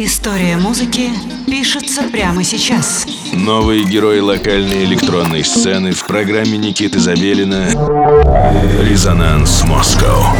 История музыки пишется прямо сейчас. Новые герои локальной электронной сцены в программе Никиты Забелина «Резонанс Москва».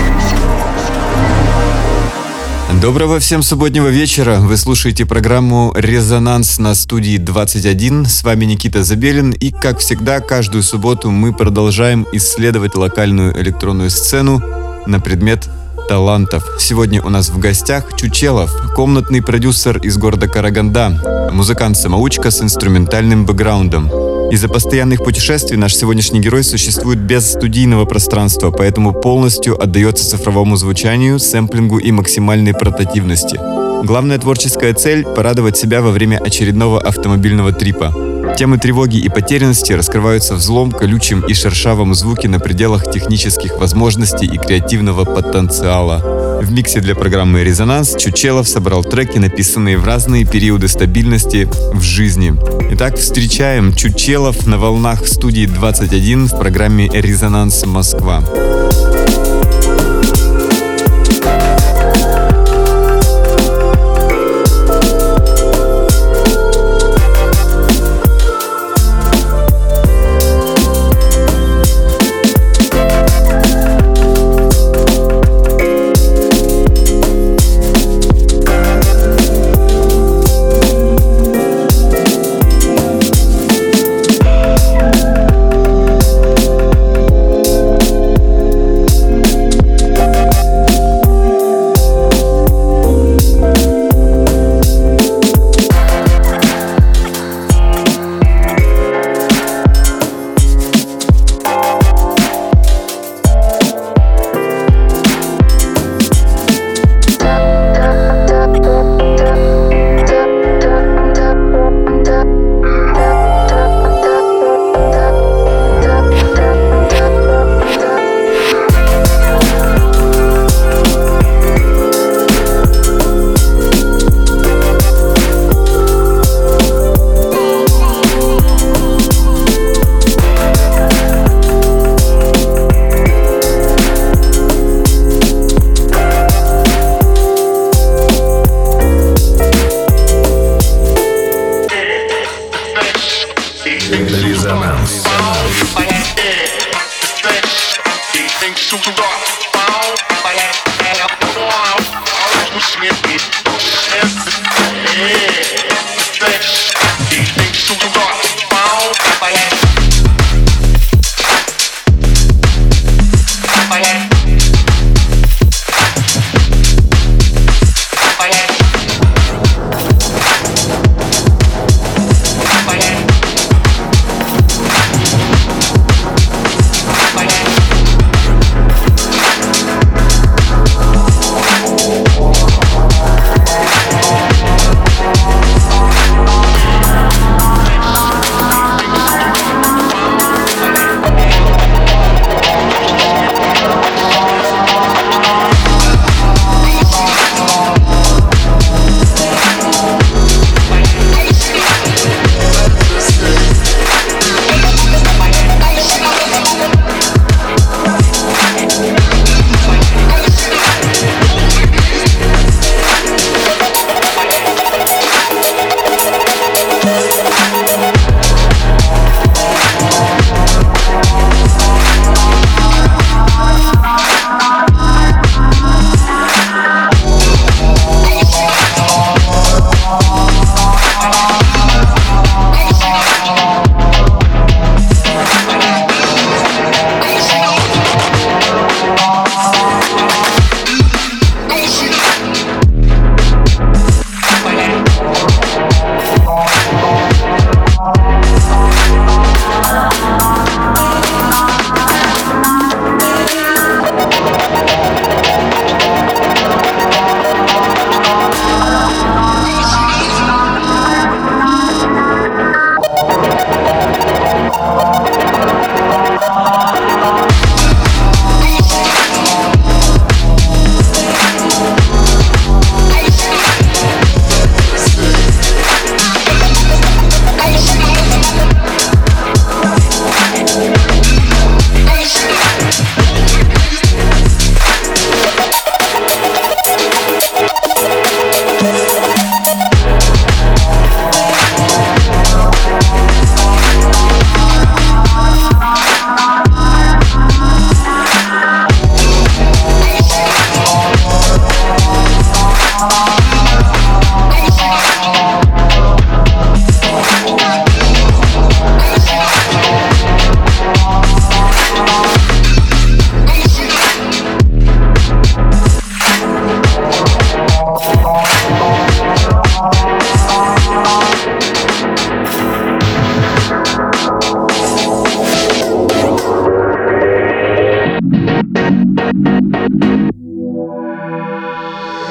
Доброго всем субботнего вечера. Вы слушаете программу «Резонанс» на студии 21. С вами Никита Забелин. И, как всегда, каждую субботу мы продолжаем исследовать локальную электронную сцену на предмет талантов. Сегодня у нас в гостях Чучелов, комнатный продюсер из города Караганда, музыкант-самоучка с инструментальным бэкграундом. Из-за постоянных путешествий наш сегодняшний герой существует без студийного пространства, поэтому полностью отдается цифровому звучанию, сэмплингу и максимальной портативности. Главная творческая цель – порадовать себя во время очередного автомобильного трипа. Темы тревоги и потерянности раскрываются в злом, колючем и шершавом звуке на пределах технических возможностей и креативного потенциала. В миксе для программы «Резонанс» Чучелов собрал треки, написанные в разные периоды стабильности в жизни. Итак, встречаем Чучелов на волнах студии 21 в программе «Резонанс Москва».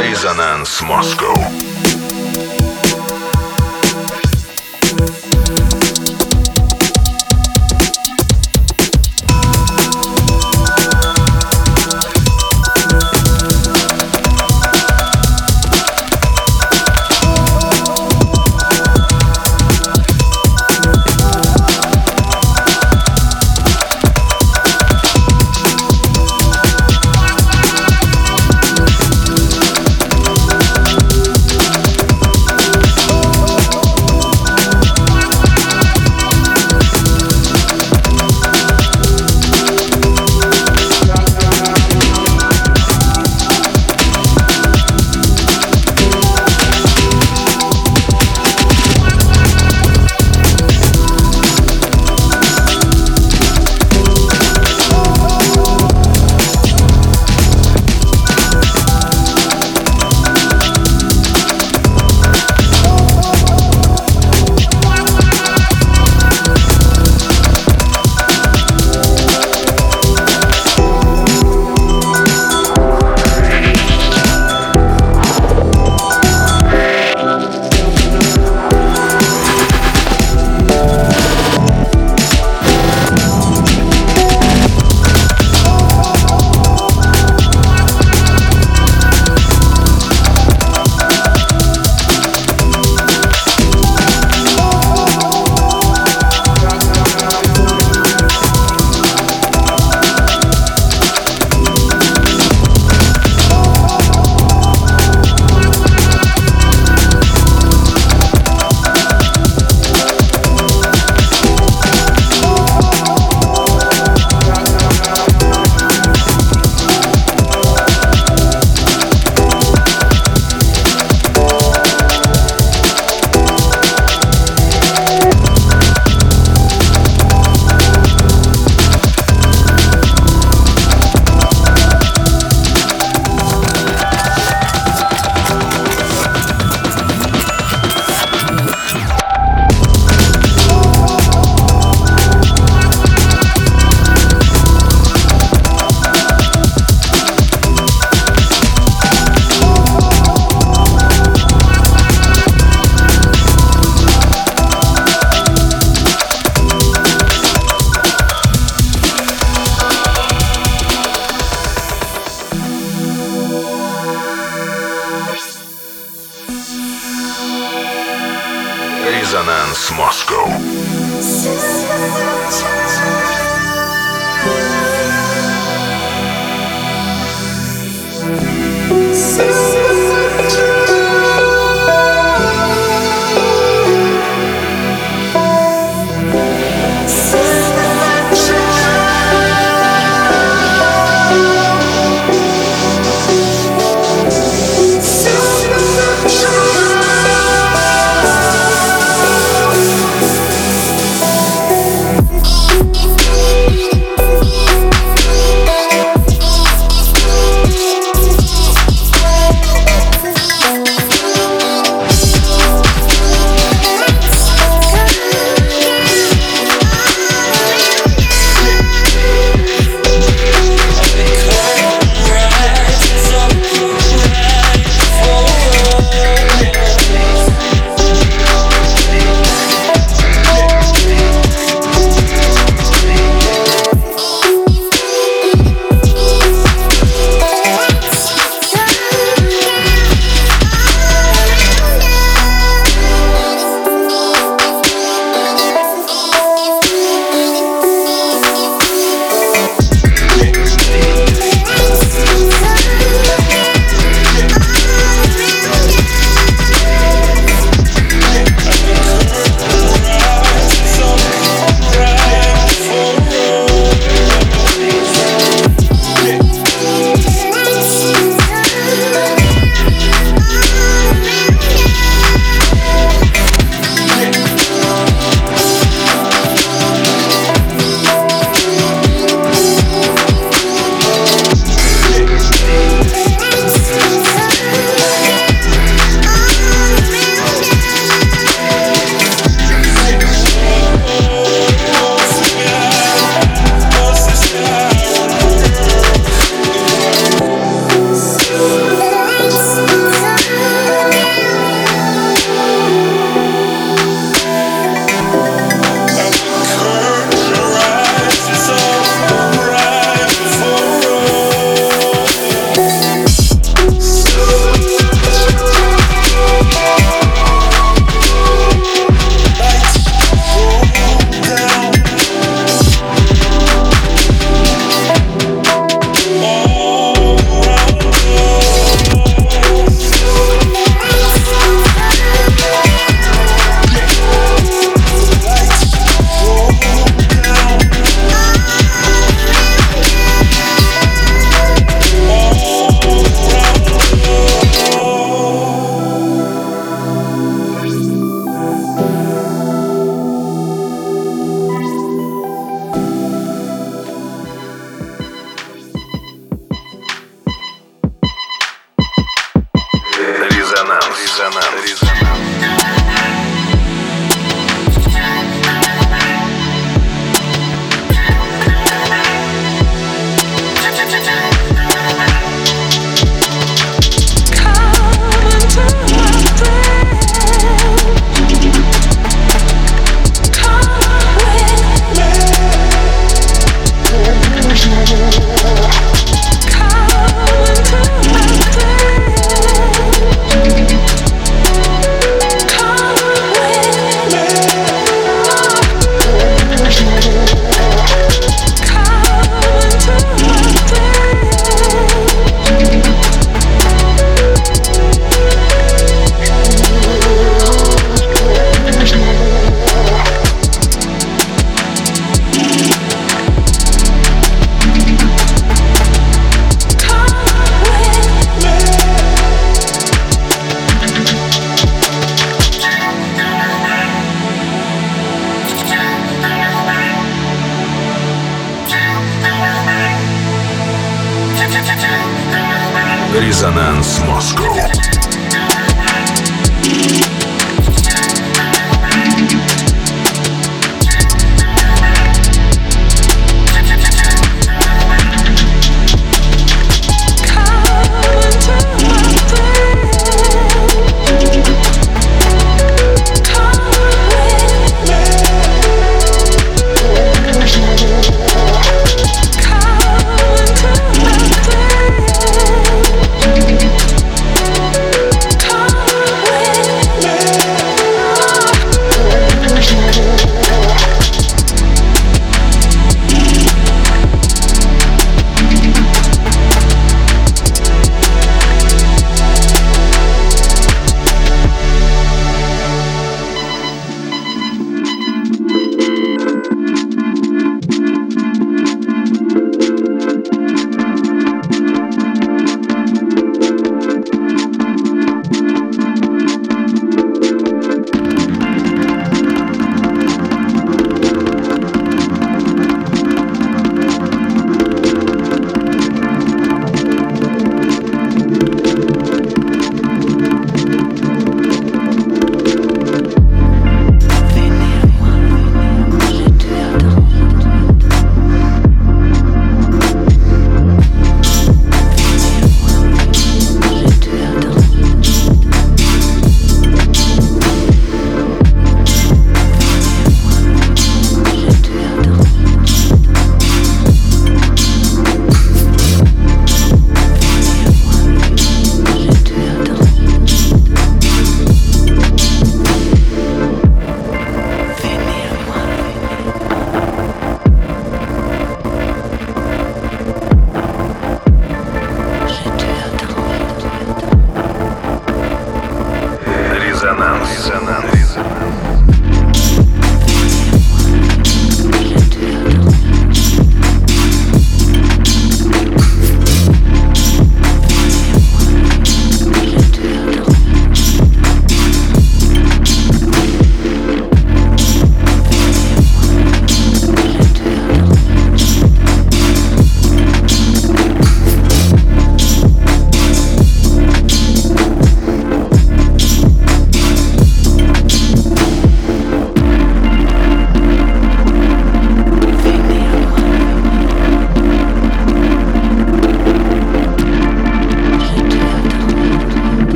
Resonance Moscow.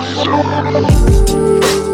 zone.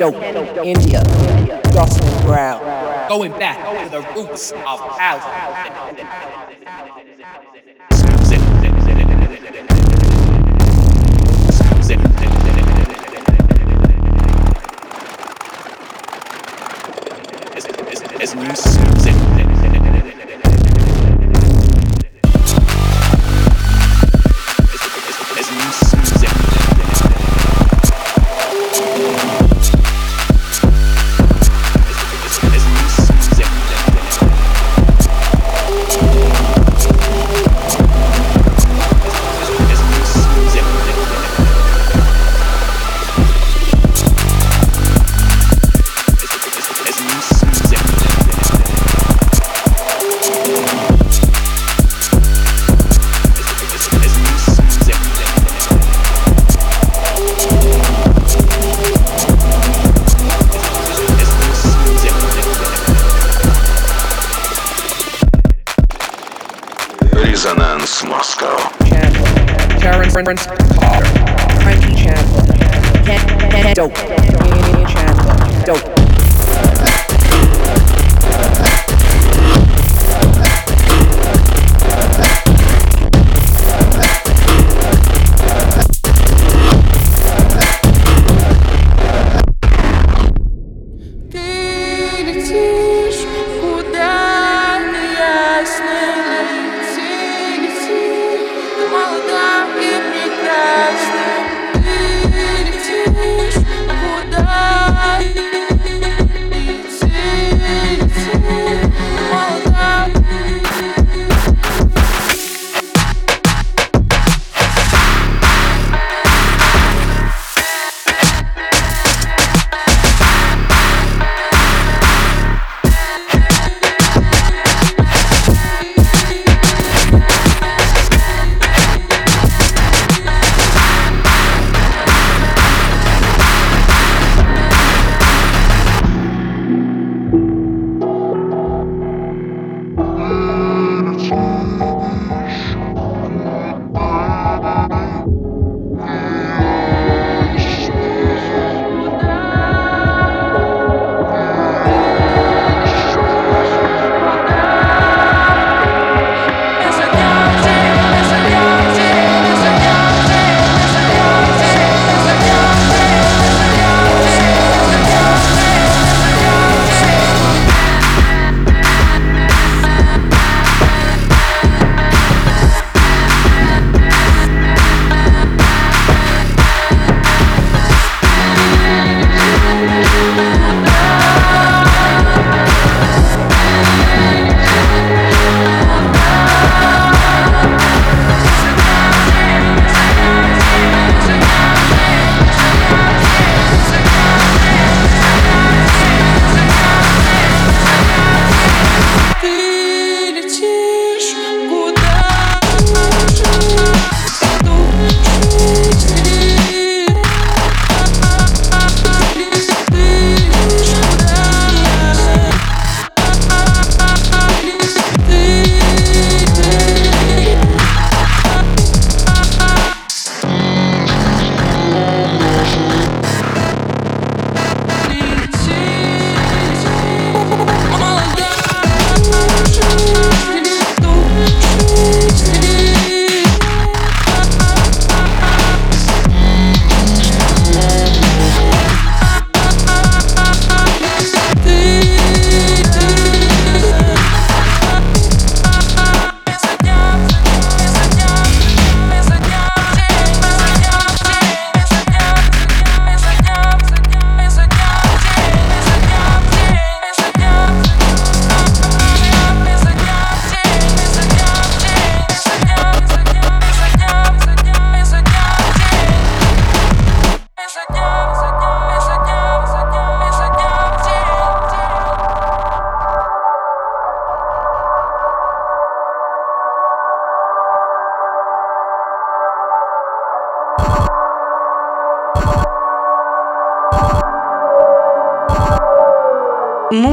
India, Jocelyn Brown. Going back to the roots.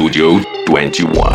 Москва на студию 21.